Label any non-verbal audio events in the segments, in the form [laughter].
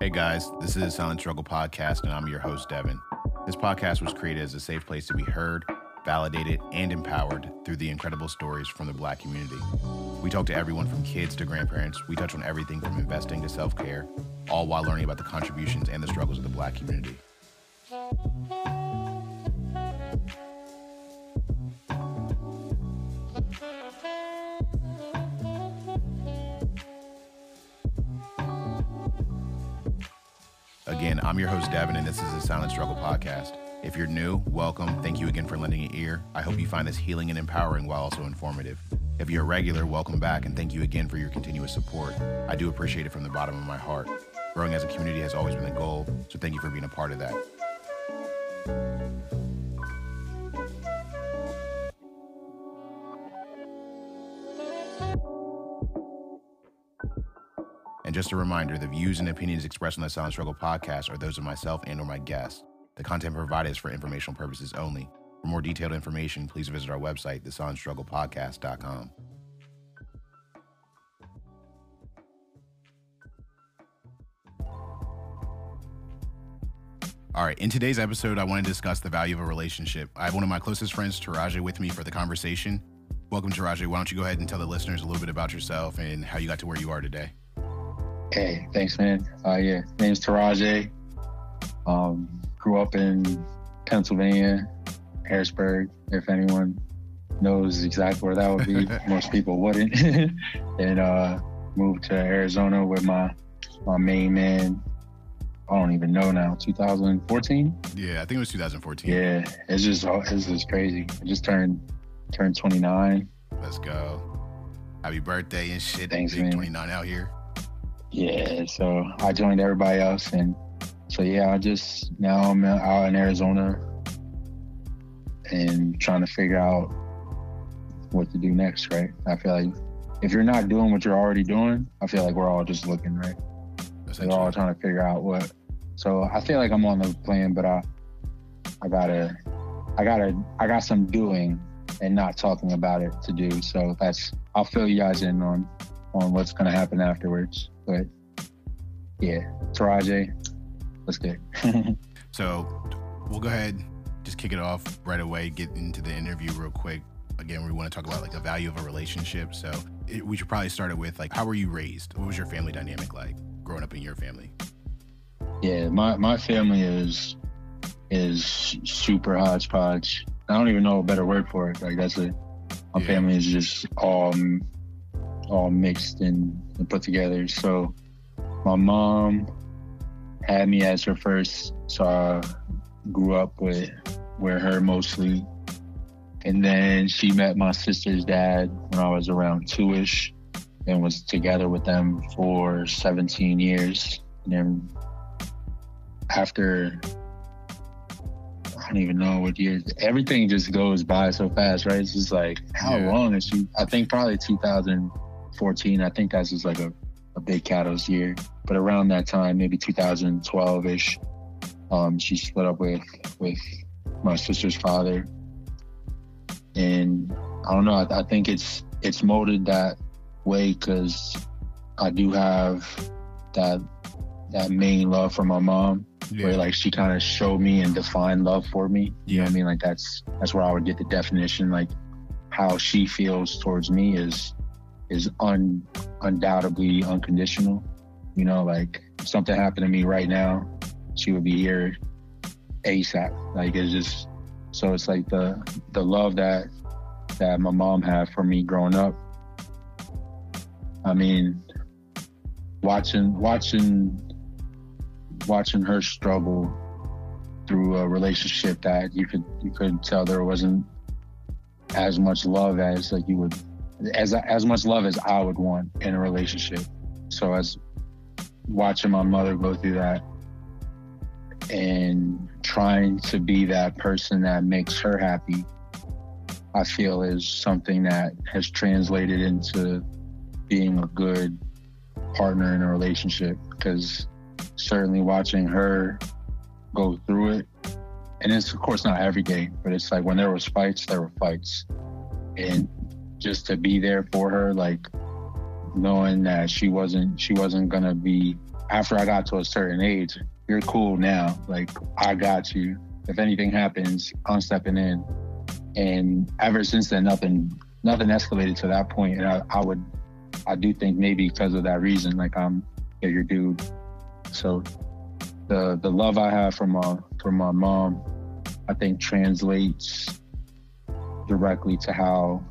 Hey guys, this is the Silent Struggle Podcast, and I'm your host, Devin. This podcast was created as a safe place to be heard, validated, and empowered through the incredible stories from the Black community. We talk to everyone from kids to grandparents. We touch on everything from investing to self care, all while learning about the contributions and the struggles of the Black community. I'm your host, Devin, and this is the Silent Struggle Podcast. If you're new, welcome. Thank you again for lending an ear. I hope you find this healing and empowering while also informative. If you're a regular, welcome back, and thank you again for your continuous support. I do appreciate it from the bottom of my heart. Growing as a community has always been the goal, so thank you for being a part of that. Just a reminder, the views and opinions expressed on the Silent Struggle podcast are those of myself and or my guests. The content provided is for informational purposes only. For more detailed information, please visit our website, thesilentstrugglepodcast.com. All right, in today's episode, I want to discuss the value of a relationship. I have one of my closest friends, Terahje, with me for the conversation. Welcome, Terahje. Why don't you go ahead and tell the listeners a little bit about yourself and how you got to where you are today? Hey, thanks, man. Uh, yeah, name's Terahje. Um, grew up in Pennsylvania, Harrisburg. If anyone knows exactly where that would be, [laughs] most people wouldn't. [laughs] and uh, moved to Arizona with my my main man. I don't even know now. 2014. Yeah, I think it was 2014. Yeah, it's just it's just crazy. I just turned turned 29. Let's go. Happy birthday and shit. Thanks, Big man. 29 out here. Yeah, so I joined everybody else, and so yeah, I just now I'm out in Arizona and trying to figure out what to do next. Right? I feel like if you're not doing what you're already doing, I feel like we're all just looking. Right? We're all trying to figure out what. So I feel like I'm on the plan, but I, I gotta, I gotta, I got some doing and not talking about it to do. So that's I'll fill you guys in on on what's gonna happen afterwards. But yeah, Terahje, let's get. it. [laughs] So we'll go ahead, just kick it off right away, get into the interview real quick. Again, we want to talk about like the value of a relationship. So it, we should probably start it with like, how were you raised? What was your family dynamic like growing up in your family? yeah, my my family is is super hodgepodge. I don't even know a better word for it. Like that's it. My Yeah. family is just all all mixed and, and put together. So my mom had me as her first, so I grew up with with her mostly. And then she met my sister's dad when I was around two-ish and was together with them for 17 years. And then after I don't even know what years. Everything just goes by so fast, right? It's just like how Yeah. long is she? I think probably 2014. I think that's just like a, a big catalyst year. But around that time, maybe 2012 ish, um, she split up with with my sister's father, and I don't know. I, I think it's it's molded that way because I do have that that main love for my mom where like she kind of showed me and defined love for me. You know what I mean? Like that's that's where I would get the definition. Like how she feels towards me is is un undoubtedly unconditional. You know, like if something happened to me right now, she would be here ASAP. Like it's just so it's like the the love that that my mom had for me growing up. I mean, watching watching watching her struggle through a relationship that you could you could tell there wasn't as much love as like you would as as much love as I would want in a relationship. So as watching my mother go through that and trying to be that person that makes her happy, I feel is something that has translated into being a good partner in a relationship because certainly watching her go through it and it's of course not every day but it's like when there was fights there were fights and just to be there for her like knowing that she wasn't she wasn't gonna be after I got to a certain age, you're cool now. Like I got you. If anything happens, I'm stepping in. And ever since then nothing nothing escalated to that point. And I, I would I do think maybe because of that reason, like I'm yeah, your dude. So the the love I have from my from my mom, I think translates directly to how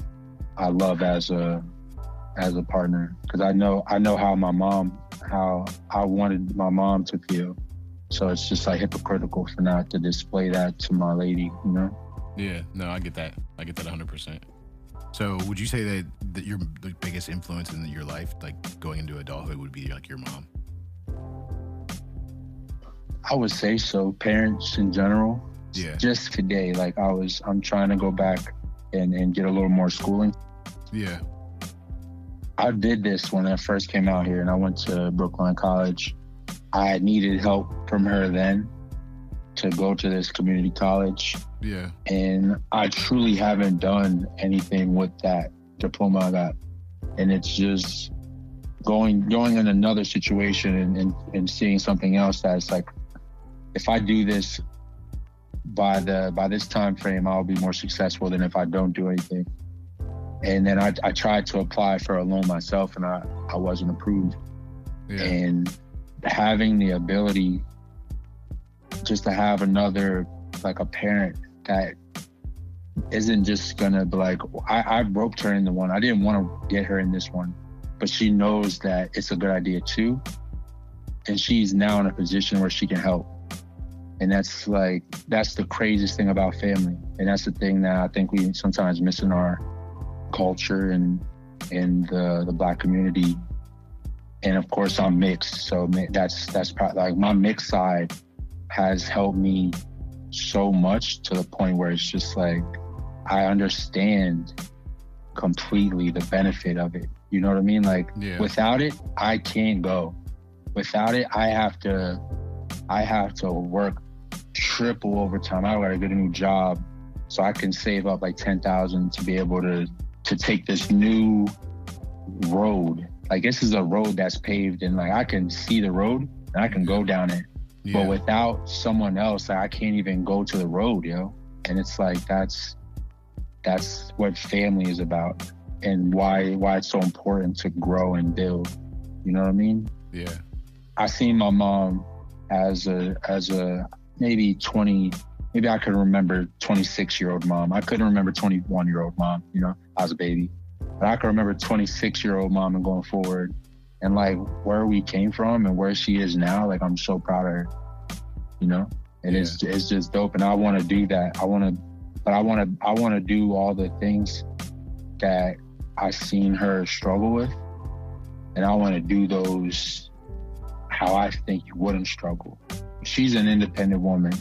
I love as a as a partner because I know I know how my mom how I wanted my mom to feel. So it's just like hypocritical for not to display that to my lady, you know? Yeah, no, I get that. I get that 100%. So would you say that, that your the biggest influence in your life, like going into adulthood, would be like your mom? I would say so. Parents in general. Yeah. Just today, like I was, I'm trying to go back and, and get a little more schooling. Yeah. I did this when I first came out here and I went to Brookline College. I needed help from her then to go to this community college. Yeah. And I truly haven't done anything with that diploma I got. And it's just going going in another situation and, and, and seeing something else that's like if I do this by the by this time frame I'll be more successful than if I don't do anything. And then I, I tried to apply for a loan myself and I, I wasn't approved. Yeah. And having the ability just to have another like a parent that isn't just gonna be like I, I roped her into one. I didn't want to get her in this one, but she knows that it's a good idea too. And she's now in a position where she can help. And that's like that's the craziest thing about family. And that's the thing that I think we sometimes miss in our culture and in the the black community. And of course I'm mixed. So that's that's probably like my mixed side has helped me so much to the point where it's just like I understand completely the benefit of it. You know what I mean? Like yeah. without it, I can't go. Without it, I have to I have to work triple overtime. I gotta get a new job so I can save up like ten thousand to be able to to take this new road. Like this is a road that's paved and like I can see the road and I can go down it. Yeah. But without someone else, like, I can't even go to the road, yo. And it's like that's that's what family is about and why why it's so important to grow and build. You know what I mean? Yeah. I seen my mom as a as a maybe 20 maybe I could remember 26 year old mom. I couldn't remember 21 year old mom, you know, I was a baby. But I can remember 26 year old mom and going forward and like where we came from and where she is now. Like I'm so proud of her, you know, and Yeah. it's, it's just dope. And I want to do that. I want to, but I want to, I want to do all the things that I've seen her struggle with. And I want to do those how I think you wouldn't struggle. She's an independent woman.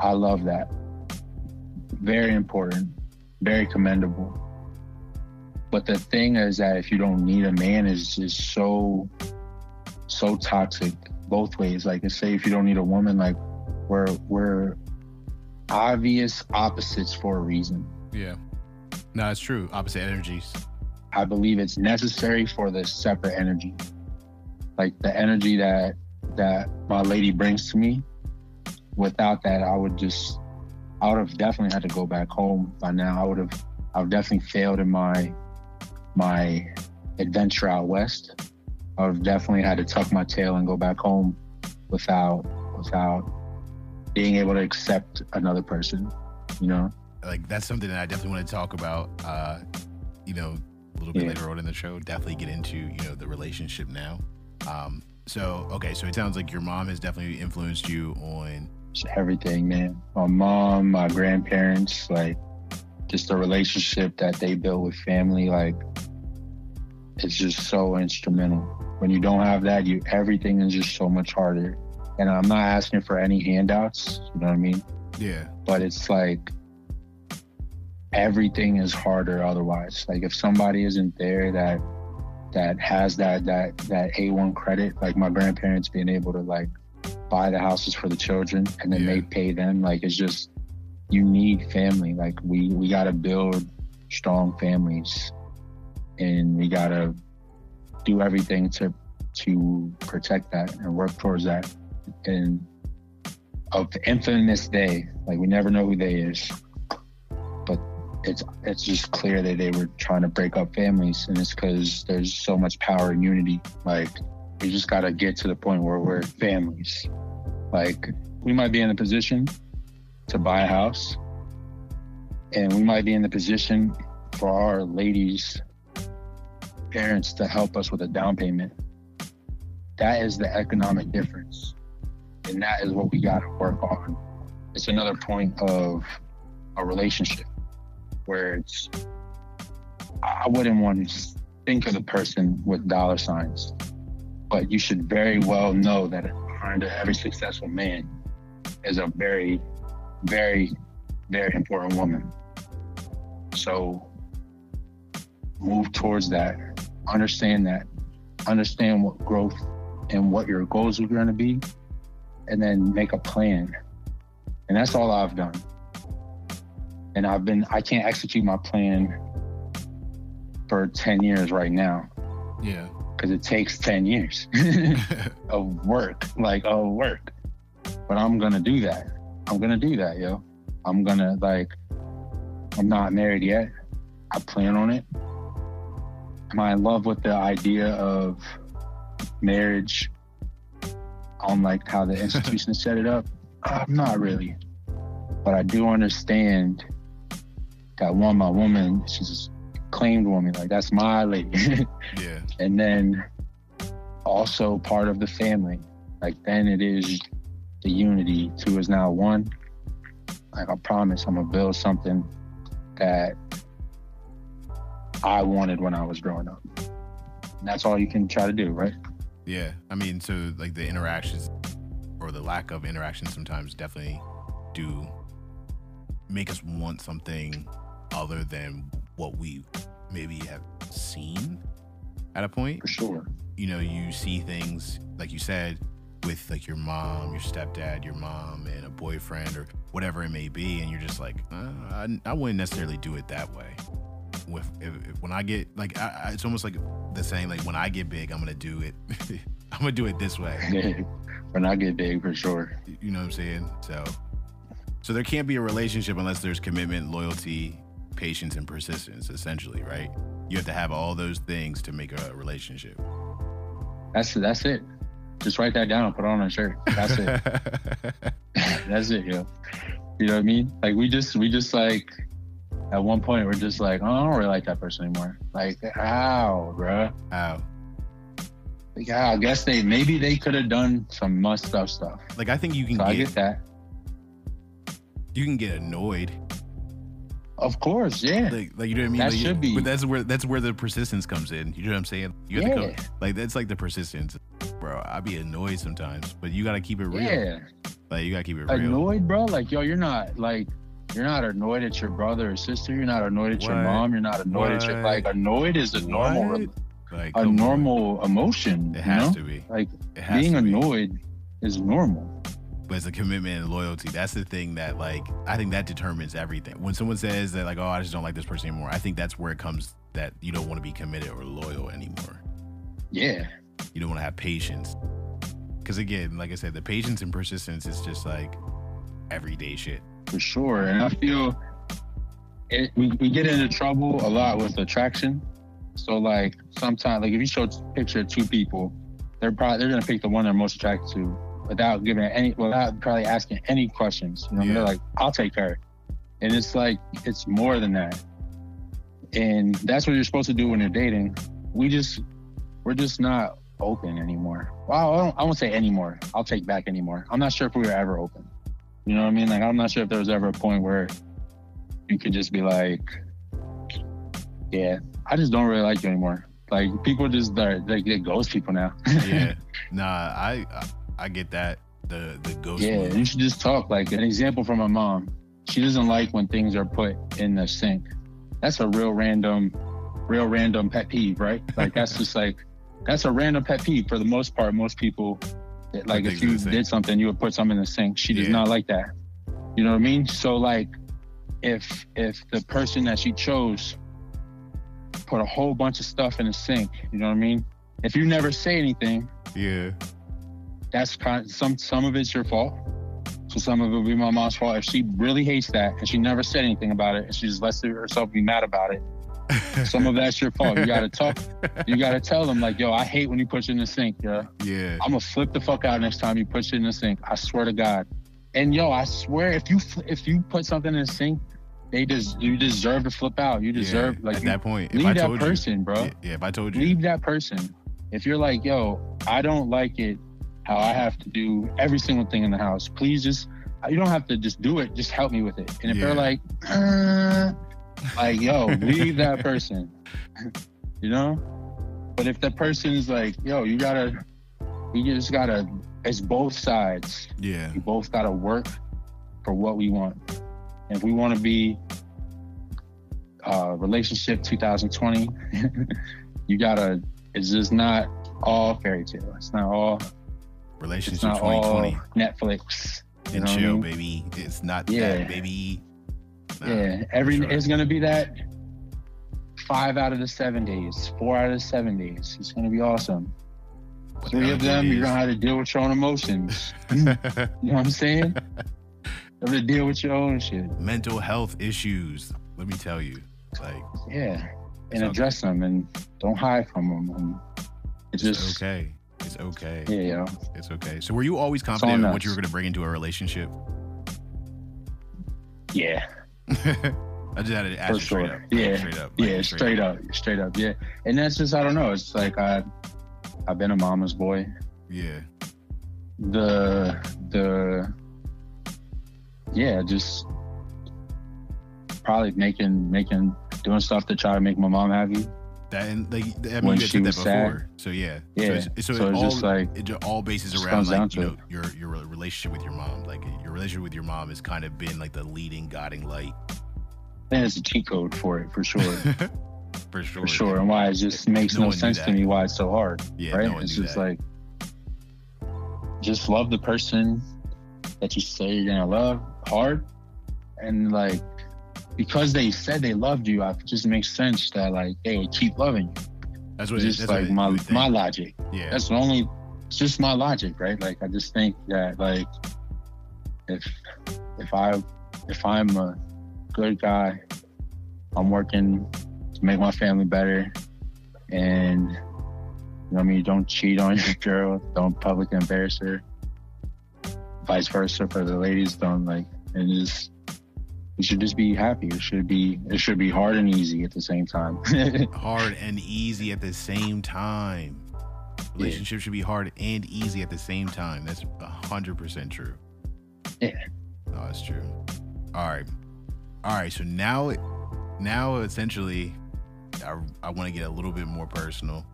I love that. Very important, very commendable. But the thing is that if you don't need a man is just so so toxic both ways. Like say if you don't need a woman, like we're we're obvious opposites for a reason. Yeah. No, it's true. Opposite energies. I believe it's necessary for the separate energy. Like the energy that that my lady brings to me. Without that, I would just I would have definitely had to go back home by now. I would have I would definitely failed in my my adventure out west. I would have definitely had to tuck my tail and go back home without without being able to accept another person. You know? Like that's something that I definitely want to talk about. Uh, you know, a little bit Yeah. later on in the show. Definitely get into you know the relationship now. Um, so okay, so it sounds like your mom has definitely influenced you on. Everything, man. My mom, my grandparents, like just the relationship that they built with family, like it's just so instrumental. When you don't have that, you everything is just so much harder. And I'm not asking for any handouts, you know what I mean? Yeah. But it's like everything is harder otherwise. Like if somebody isn't there that that has that that that A1 credit, like my grandparents being able to like buy the houses for the children and then Yeah. they pay them, like it's just you need family. Like we we got to build strong families. and we gotta do everything to to protect that and work towards that. And of the infamous day, like we never know who they is, but it's it's just clear that they were trying to break up families, and it's because there's so much power and unity. Like we just gotta get to the point where we're families. Like we might be in a position to buy a house, and we might be in the position for our ladies parents to help us with a down payment. That is the economic difference. And that is what we got to work on. It's another point of a relationship where it's, I wouldn't want to think of the person with dollar signs, but you should very well know that behind every successful man is a very, very, very important woman. So move towards that understand that, understand what growth and what your goals are going to be, and then make a plan. And that's all I've done. And I've been, I can't execute my plan for 10 years right now. Yeah. Because it takes 10 years [laughs] of work, like, of work. But I'm going to do that. I'm going to do that, yo. I'm going to, like, I'm not married yet. I plan on it. Am I in love with the idea of marriage on like how the institution set it up? I'm not really. But I do understand that one, my woman, she's claimed woman. Like that's my lady. [laughs] yeah. And then also part of the family. Like then it is the unity. Two is now one. Like I promise I'm gonna build something that I wanted when I was growing up. And that's all you can try to do, right? Yeah. I mean, so like the interactions or the lack of interaction sometimes definitely do make us want something other than what we maybe have seen at a point. For sure. You know, you see things like you said with like your mom, your stepdad, your mom, and a boyfriend or whatever it may be, and you're just like, uh, I, I wouldn't necessarily do it that way with if, if, when I get like I, I, it's almost like the saying like when I get big I'm gonna do it [laughs] I'm gonna do it this way. [laughs] when I get big for sure. You know what I'm saying? So so there can't be a relationship unless there's commitment, loyalty, patience, and persistence. Essentially, right? You have to have all those things to make a relationship. That's that's it. Just write that down and put it on a shirt. That's it. [laughs] that's it, yo. You know what I mean? Like we just we just like at one point we're just like, oh, I don't really like that person anymore. Like, how, bro? How? Like? I guess they maybe they could have done some messed up stuff. Like, I think you can. So get, I get that. You can get annoyed. Of course, yeah. Like, like you know what I mean? That like, should be. But that's where that's where the persistence comes in. You know what I'm saying? You have yeah. to go, like that's like the persistence, bro. I be annoyed sometimes, but you got to keep it real. Yeah. Like you got to keep it real. Annoyed, bro? Like yo, you're not like you're not annoyed at your brother or sister. You're not annoyed at what? your mom. You're not annoyed what? at your like annoyed is a normal like, a normal on. emotion. It has know? to be. Like being annoyed be. is normal. But it's a commitment and loyalty. That's the thing that like I think that determines everything. When someone says that like, oh, I just don't like this person anymore, I think that's where it comes that you don't want to be committed or loyal anymore. Yeah. You don't want to have patience. Cause again, like I said, the patience and persistence is just like everyday shit for sure. And I feel it, we, we get into trouble a lot with attraction. So like sometimes, like if you show a picture of two people, they're probably they're gonna pick the one they're most attracted to without giving any without probably asking any questions. You know, yeah. they're like, I'll take her. And it's like it's more than that. And that's what you're supposed to do when you're dating. We just we're just not open anymore. Well, I, don't, I won't say anymore. I'll take back anymore. I'm not sure if we were ever open. You know what I mean? Like I'm not sure if there was ever a point where you could just be like, yeah, I just don't really like you anymore. Like people just like they ghost people now. [laughs] yeah, nah, I, I I get that the the ghost. Yeah, you should just talk. Like an example from my mom, she doesn't like when things are put in the sink. That's a real random, real random pet peeve, right? Like that's just like that's a random pet peeve for the most part. Most people like if you did something, you would put something in the sink. She does yeah. not like that. You know what I mean? So like, if if the person that she chose put a whole bunch of stuff in the sink. You know what I mean? If you never say anything, Yeah. That's kind some some of it's your fault. So some of it will be my mom's fault. If she really hates that and she never said anything about it and she just lets herself be mad about it, [laughs] some of that's your fault. You gotta talk. You gotta tell them like, yo, I hate when you push in the sink. Yeah, Yeah. I'm gonna flip the fuck out next time you push it in the sink. I swear to God. And yo, I swear if you if you put something in the sink, they just you deserve to flip out. You deserve yeah. like at you, that point. If leave that person, you, bro. Yeah, if I told you, Leave that person. If you're like, yo, I don't like it how I have to do every single thing in the house. Please just you don't have to just do it. Just help me with it. And if Yeah. they're like, uh, like, yo, leave that [laughs] person. you know? But if that person is like, yo, you gotta, you just gotta, it's both sides. yeah, We both gotta work for what we want. And if we want to be uh, relationship 2020, [laughs] you gotta. It's just not all fairy tale. It's not all. Relationship not all 2020 Netflix. You and what I chill, mean? baby. It's not Yeah. that, baby. Nah, Yeah, every sure. it's gonna be that five out of the seven days, four out of the seven days. It's gonna be awesome. what Three of them, it you're gonna have to deal with your own emotions. [laughs] you know what I'm saying? [laughs] You have to deal with your own shit. mental health issues. Let me tell you, like Yeah, and address them and don't hide from them. And it's it's just okay. It's okay. yeah. It's okay. So, were you always confident in what you were going to bring into a relationship? yeah, [laughs] I just had to ask For straight sure. up. Like, Yeah. straight up. Like, yeah, straight up, straight up, yeah. And that's just I don't know. It's like I, I've been a mama's boy. Yeah. the the yeah just probably making making doing stuff to try to make my mom happy That and like I mean, When you she said that was before. So yeah. Yeah. So it's, so So it it's all just like- it all bases around like you know your your relationship with your mom. Like your relationship with your mom has kind of been like the leading guiding light. and it's a cheat code for it for sure [laughs] For sure. for sure and why it just makes No no, sense to me why it's so hard Yeah. right No it's just that. like just love the person that you say you're gonna love hard and like because they said they loved you it just makes sense that like they would keep loving you that's what it's it- just like what my you would think. my logic yeah. that's the only it's just my logic right like i just think that like if if i if i'm a good guy i'm working to make my family better and you know what i mean don't cheat on [laughs] your girl don't publicly embarrass her vice versa for the ladies don't like and just you should just be happy it should be it should be hard and easy at the same time [laughs] hard and easy at the same time. Relationship should be hard and easy at the same time. That's hundred percent true. Yeah. No, that's true. All right, all right. So now, now essentially, I, I want to get a little bit more personal.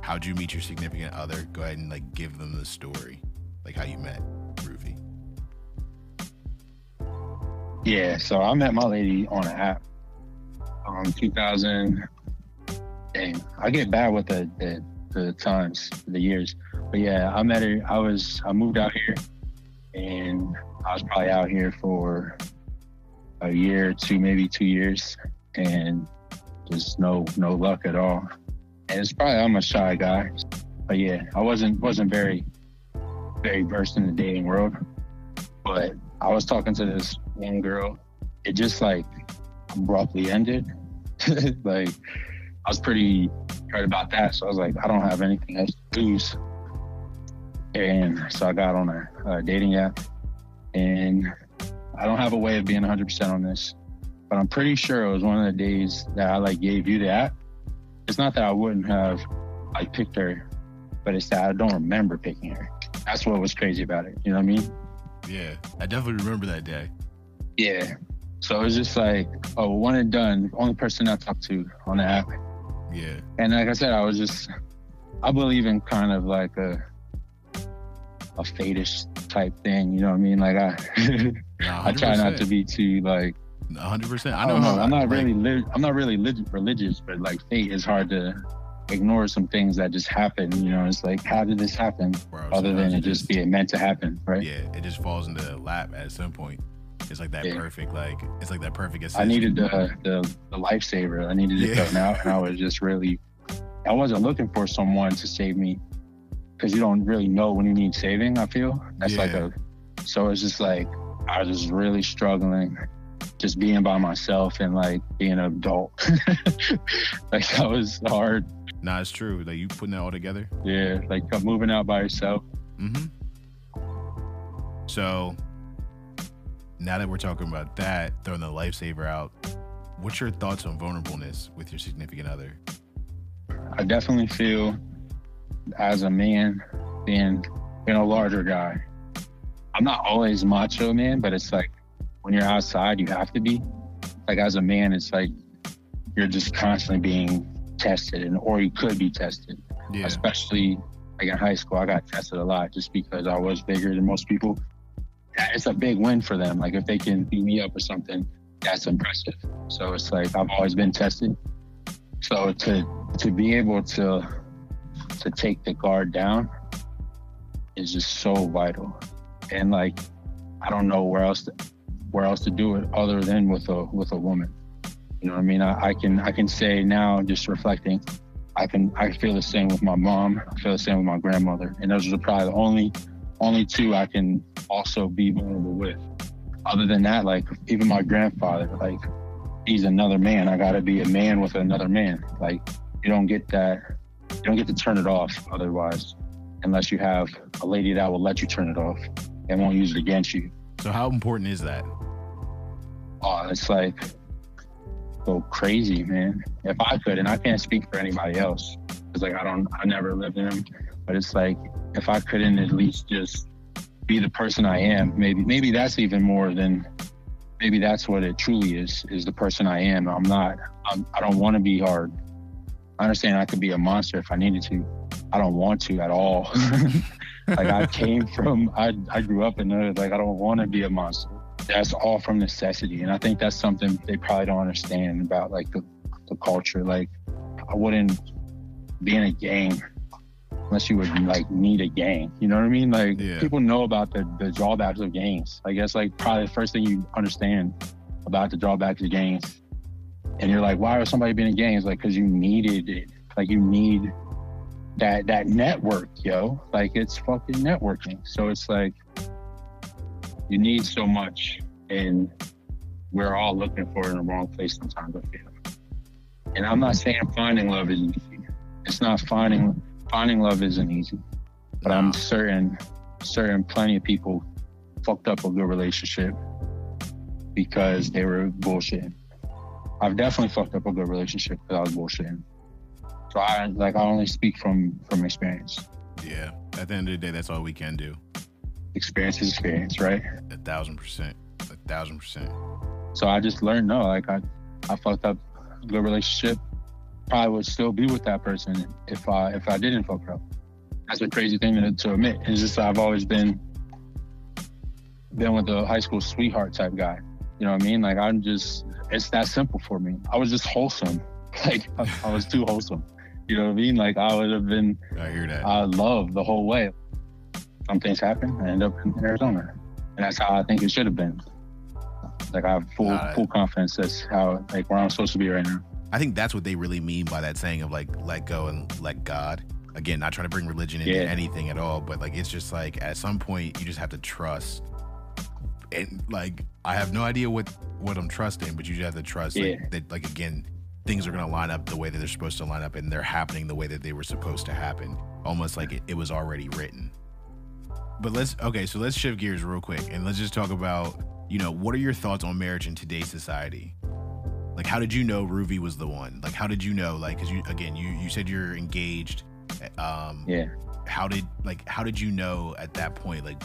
How'd you meet your significant other? Go ahead and like give them the story, like how you met Yeah, so I met my lady on an app. Um, 2000. Dang, I get bad with the, the the times, the years. But yeah, I met her. I was I moved out here, and I was probably out here for a year two, maybe two years, and just no no luck at all. And it's probably I'm a shy guy, but yeah, I wasn't wasn't very very versed in the dating world. But I was talking to this one girl. It just like abruptly ended. [laughs] like I was pretty hurt about that. So I was like, I don't have anything else to lose. And so I got on a, a dating app. And I don't have a way of being 100% on this, but I'm pretty sure it was one of the days that I like gave you the app. It's not that I wouldn't have like picked her, but it's that I don't remember picking her. That's what was crazy about it. You know what I mean? Yeah, I definitely remember that day. Yeah. So it was just like, oh, one and done. Only person I talked to on the app. Yeah, And like I said, I was just, I believe in kind of like a, a fatish type thing. You know what I mean? Like I, [laughs] I try not to be too like, hundred percent. I I don't know. I'm not really, li- I'm not really lit- religious, but like fate is hard to ignore some things that just happen. You know, it's like, how did this happen? bro, Other than it just being meant to happen, right? yeah, it just falls into the lap at some point. It's like that yeah. perfect, like it's like that perfect. I needed the, the the lifesaver. I needed it yeah. out, and I was just really, I wasn't looking for someone to save me, because you don't really know when you need saving. I feel that's yeah. like a, so it's just like I was really struggling, just being by myself and like being an adult. [laughs] like that was hard. Nah, it's true. Like you putting that all together. Yeah, like moving out by yourself. Mm-hmm. So now that we're talking about that, throwing the lifesaver out, what's your thoughts on vulnerableness with your significant other? I definitely feel as a man, being being a larger guy. I'm not always macho man, but it's like when you're outside, you have to be. Like as a man, it's like you're just constantly being tested, and or you could be tested. Yeah. Especially like in high school, I got tested a lot just because I was bigger than most people it's a big win for them. Like if they can beat me up or something, that's impressive. So it's like I've always been tested. So to to be able to to take the guard down is just so vital. And like I don't know where else to, where else to do it other than with a with a woman. You know what I mean? I, I can I can say now just reflecting, I can I feel the same with my mom, I feel the same with my grandmother. And those are probably the only only two I can also be vulnerable with. Other than that, like even my grandfather, like he's another man. I gotta be a man with another man. Like you don't get that, you don't get to turn it off otherwise, unless you have a lady that will let you turn it off and won't use it against you. So how important is that? Oh, it's like go crazy, man. If I could, and I can't speak for anybody else, because like I don't, I never lived in them, but it's like if I couldn't at least just be the person I am, maybe maybe that's even more than maybe that's what it truly is is the person I am. I'm not. I'm, I do not want to be hard. I understand I could be a monster if I needed to. I don't want to at all. [laughs] like I came from, I I grew up in there. Like I don't want to be a monster. That's all from necessity, and I think that's something they probably don't understand about like the the culture. Like I wouldn't be in a gang unless you would like need a gang. You know what I mean? Like yeah. people know about the, the drawbacks of gangs. I guess like probably the first thing you understand about the drawbacks of gangs. And you're like, why would somebody be in a gang? It's like because you needed it. Like you need that that network, yo. Like it's fucking networking. So it's like you need so much and we're all looking for it in the wrong place sometimes, I feel. And I'm not saying finding love is easy. It's not finding finding love isn't easy, but I'm certain, certain plenty of people fucked up a good relationship because they were bullshitting. I've definitely fucked up a good relationship because I was bullshitting. So I like I only speak from from experience. Yeah. At the end of the day, that's all we can do. Experience is experience, right? A thousand percent. A thousand percent. So I just learned no, like I I fucked up a good relationship probably would still be with that person if I if I didn't fuck up. That's a crazy thing to, to admit. It's just I've always been been with a high school sweetheart type guy. You know what I mean? Like I'm just it's that simple for me. I was just wholesome. [laughs] Like I, I was too wholesome. You know what I mean? Like I would have been I hear that. I love the whole way. Some things happen. I end up in Arizona. And that's how I think it should have been. Like I have full full confidence that's how like where I'm supposed to be right now. I think that's what they really mean by that saying of like let go and let God. Again, not trying to bring religion into yeah. anything at all, but like it's just like at some point you just have to trust. And like I have no idea what what I'm trusting, but you just have to trust yeah. like, that like again things are going to line up the way that they're supposed to line up and they're happening the way that they were supposed to happen almost like it, it was already written but let's okay so let's shift gears real quick and let's just talk about you know what are your thoughts on marriage in today's society like, how did you know Ruby was the one? Like, how did you know? Like, cause you again, you you said you're engaged. Um, yeah. How did like how did you know at that point, like,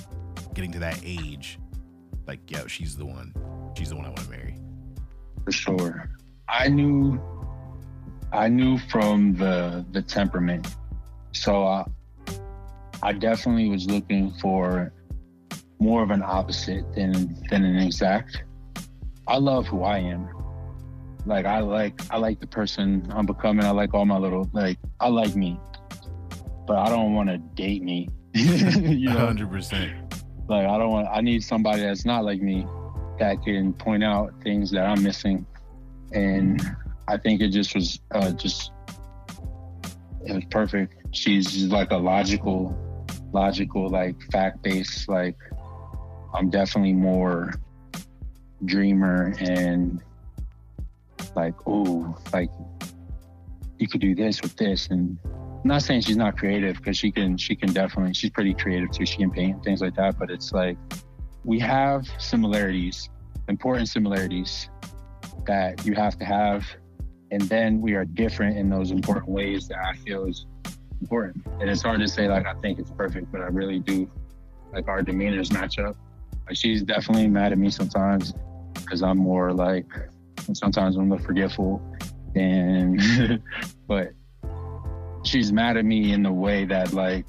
getting to that age, like, yeah, she's the one. She's the one I want to marry. For sure, I knew. I knew from the the temperament, so I, I definitely was looking for more of an opposite than than an exact. I love who I am. Like I like I like the person I'm becoming. I like all my little like I like me, but I don't want to date me. [laughs] you know, hundred percent. Like I don't want. I need somebody that's not like me, that can point out things that I'm missing. And I think it just was uh, just it was perfect. She's like a logical, logical, like fact based. Like I'm definitely more dreamer and like oh like you could do this with this and I'm not saying she's not creative because she can she can definitely she's pretty creative too she can paint things like that but it's like we have similarities important similarities that you have to have and then we are different in those important ways that I feel is important. And it's hard to say like I think it's perfect, but I really do. Like our demeanors match up. Like she's definitely mad at me sometimes because I'm more like sometimes I'm the forgetful, and [laughs] but she's mad at me in the way that like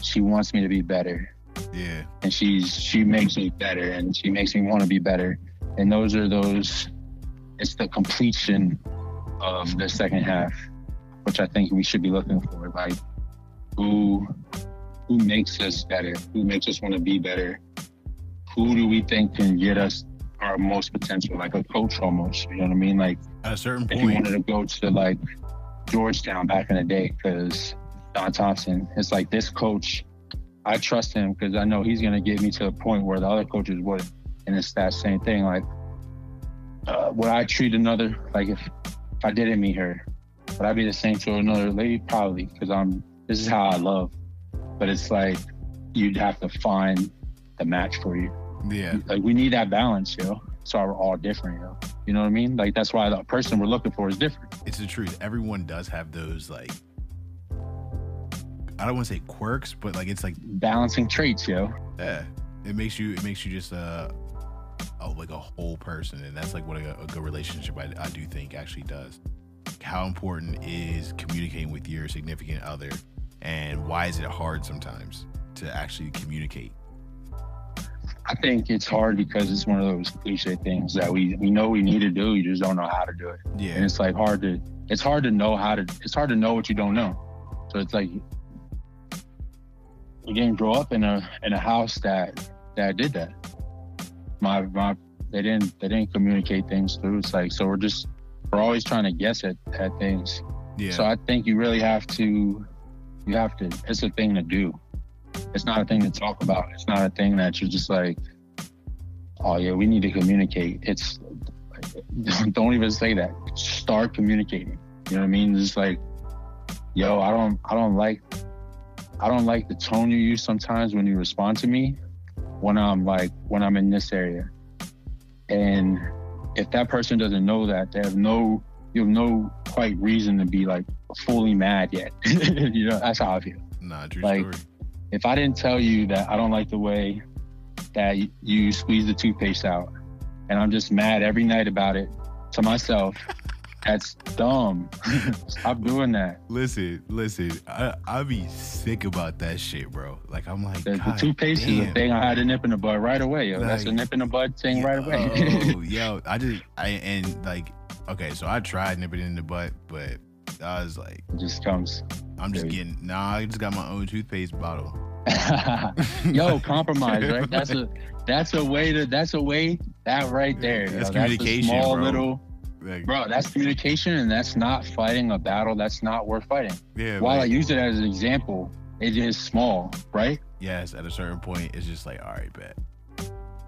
she wants me to be better. Yeah. And she's she makes me better, and she makes me want to be better. And those are those it's the completion of the second half, which I think we should be looking for. Like who who makes us better? Who makes us want to be better? Who do we think can get us our most potential? Like a coach almost. You know what I mean? Like at a certain point, if you wanted to go to like Georgetown back in the day, because John Thompson, it's like this coach. I trust him because I know he's gonna get me to a point where the other coaches would, and it's that same thing. Like uh, would I treat another like if if I didn't meet her, would I be the same to another lady? Probably, because I'm. This is how I love. But it's like you'd have to find the match for you. Yeah. Like we need that balance, yo. So we're all different, yo. You know what I mean? Like that's why the person we're looking for is different. It's the truth. Everyone does have those like I don't want to say quirks, but like it's like balancing traits, yo. Yeah. It makes you it makes you just uh oh, like a whole person, and that's like what a, a good relationship I, I do think actually does. How important is communicating with your significant other, and why is it hard sometimes to actually communicate? I think it's hard because it's one of those cliche things that we we know we need to do, you just don't know how to do it. Yeah, and it's like hard to it's hard to know how to it's hard to know what you don't know. So it's like you didn't grow up in a in a house that that did that my my they didn't they didn't communicate things through. It's like so we're just we're always trying to guess at, at things. Yeah. So I think you really have to you have to it's a thing to do. It's not a thing to talk about. It's not a thing that you're just like, oh yeah, we need to communicate. It's [laughs] don't even say that. Start communicating. You know what I mean? Just like, yo, I don't I don't like I don't like the tone you use sometimes when you respond to me when I'm like when I'm in this area. And if that person doesn't know that, they have no you have no quite reason to be like fully mad yet. [laughs] you know, that's how I feel. Nah, true like, story. If I didn't tell you that I don't like the way that you squeeze the toothpaste out, and I'm just mad every night about it to myself, [laughs] that's dumb. Stop doing that. Listen, listen. I I be sick about that shit, bro. Like I'm like the, the toothpaste damn. is a thing I had to nip in the bud right away. Yo. Like, That's a nip in the bud thing yo, right away. oh, yo, [laughs] I just I and like okay, so I tried nipping in the butt, but I was like, it just comes. I'm just getting nah. I just got my own toothpaste bottle. [laughs] yo, compromise, right? That's a that's a way to that's a way that right there. That's yo, communication, that's small bro. little like, bro, that's communication, and that's not fighting a battle. That's not worth fighting. Yeah. While like, I use it as an example, it is small, right? Yes. At a certain point, it's just like, all right, bet.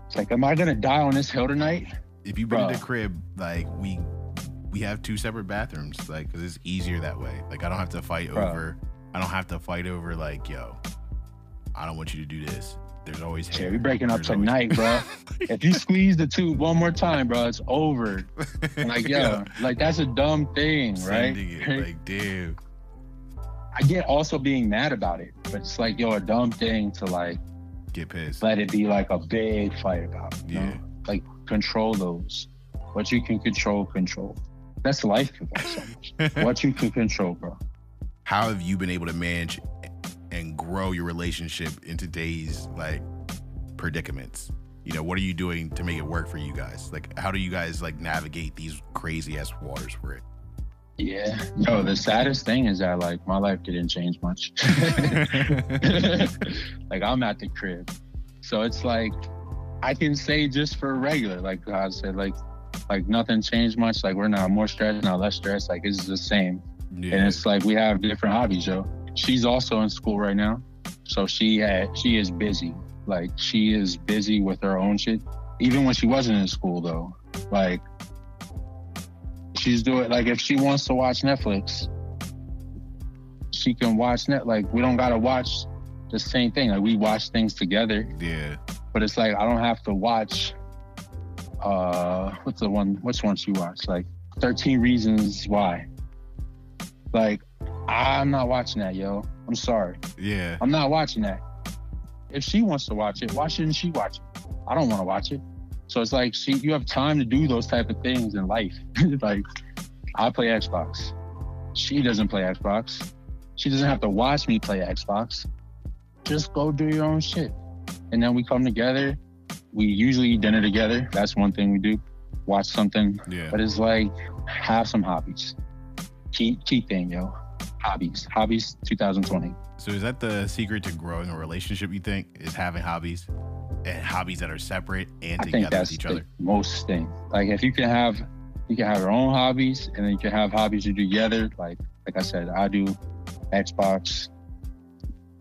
It's like, am I gonna die on this hill tonight? If you bring the crib, like we we have two separate bathrooms, like because it's easier that way. Like I don't have to fight over. I don't have to fight over like, yo, I don't want you to do this. There's always hair. Yeah, we breaking up There's tonight, bro. [laughs] if you squeeze the tube one more time, bro, it's over. Like, yo, yeah. like that's a dumb thing, right? [laughs] Like, dude. I get also being mad about it, but it's like, yo, a dumb thing to like get pissed. Let it be like a big fight about. You yeah. Know? Like control those. What you can control, control. That's life so [laughs] what you can control, bro. How have you been able to manage and grow your relationship in today's like predicaments? You know what are you doing to make it work for you guys? Like how do you guys like navigate these crazy ass waters for it yeah. No the saddest thing is that like my life didn't change much. [laughs] Like i'm at the crib. So it's like I can say just for regular, like I said, like like nothing changed much. Like we're not more stressed, not less stressed. Like it's the same. Yeah. And it's like we have different hobbies, yo. She's also in school right now, so she had, she is busy. Like she is busy with her own shit. Even when she wasn't in school, though, like she's doing like if she wants to watch Netflix, she can watch net. Like we don't gotta watch the same thing. Like we watch things together. Yeah. But it's like I don't have to watch. Uh, what's the one? Which one she watch? Like Thirteen Reasons Why. Like I'm not watching that, yo. I'm sorry. Yeah. I'm not watching that. If she wants to watch it, why shouldn't she watch it? I don't want to watch it. So it's like she, you have time to do those type of things in life. [laughs] like I play Xbox. She doesn't play Xbox. She doesn't have to watch me play Xbox. Just go do your own shit. And then we come together. We usually eat dinner together. That's one thing we do. Watch something. Yeah. But it's like have some hobbies. Key key thing, yo hobbies. Hobbies 2020. So is that the secret to growing a relationship? You think is having hobbies and hobbies that are separate and I together with each other? Most thing. Like if you can have, you can have your own hobbies and then you can have hobbies you do together. Like like I said, I do Xbox.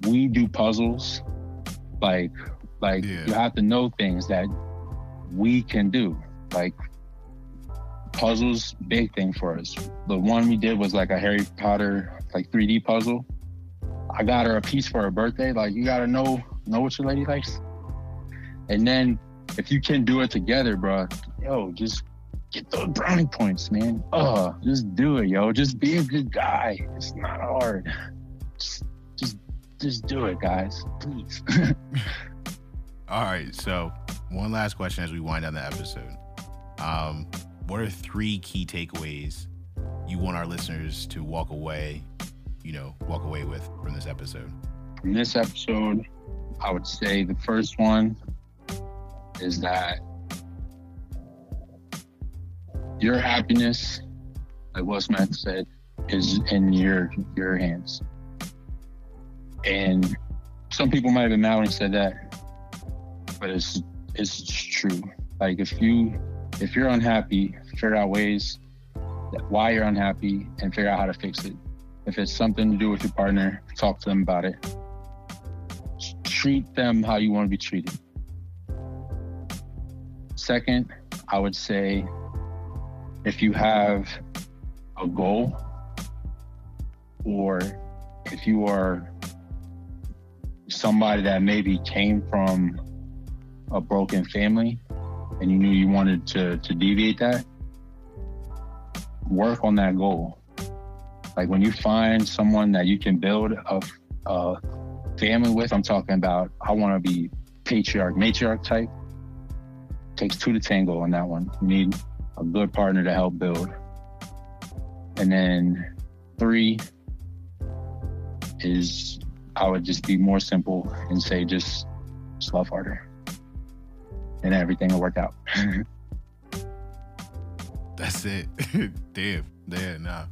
We do puzzles. Like like yeah. you have to know things that we can do. Like puzzles, big thing for us. The one we did was like a Harry Potter like 3D puzzle. I got her a piece for her birthday. Like you gotta know know what your lady likes. And then if you can do it together, bro, yo, just get those brownie points, man. Oh, just do it, yo. Just be a good guy. It's not hard. Just just just do it, guys. Please. [laughs] All right. So one last question as we wind down the episode. Um, what are three key takeaways you want our listeners to walk away, you know, walk away with from this episode? From this episode, I would say the first one is that your happiness, like Will Smith said, is in your your hands. And some people might have been mad when he said that, but it's it's true. Like if you if you're unhappy, figure out ways why you're unhappy and figure out how to fix it. If it's something to do with your partner, talk to them about it. Treat them how you want to be treated. Second, I would say if you have a goal or if you are somebody that maybe came from a broken family and you knew you wanted to, to deviate that, work on that goal. Like when you find someone that you can build a, a family with, I'm talking about, I want to be patriarch, matriarch type. Takes two to tango on that one. You need a good partner to help build. And then three is I would just be more simple and say just, just love harder and everything will work out. [laughs] that's it. [laughs] Damn. Yeah, nah.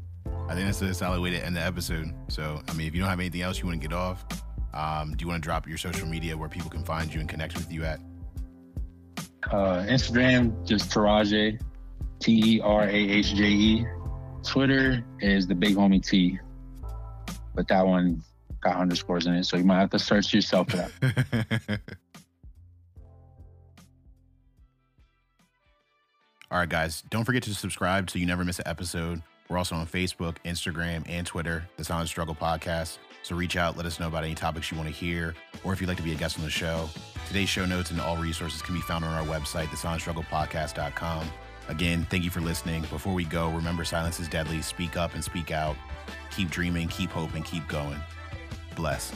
I think that's a solid way to end the episode. So, I mean, if you don't have anything else you want to get off, um, do you want to drop your social media where people can find you and connect with you at? Uh, Instagram, just Terahje, T E R A H J E. Twitter is the big homie T, but that one got underscores in it, so you might have to search yourself for that. [laughs] All right, guys, don't forget to subscribe so you never miss an episode. We're also on Facebook, Instagram, and Twitter, the Silent Struggle Podcast. So reach out, let us know about any topics you want to hear, or if you'd like to be a guest on the show. Today's show notes and all resources can be found on our website, thesilentstrugglepodcast.com. Again, thank you for listening. Before we go, remember silence is deadly. Speak up and speak out. Keep dreaming, keep hoping, keep going. Bless.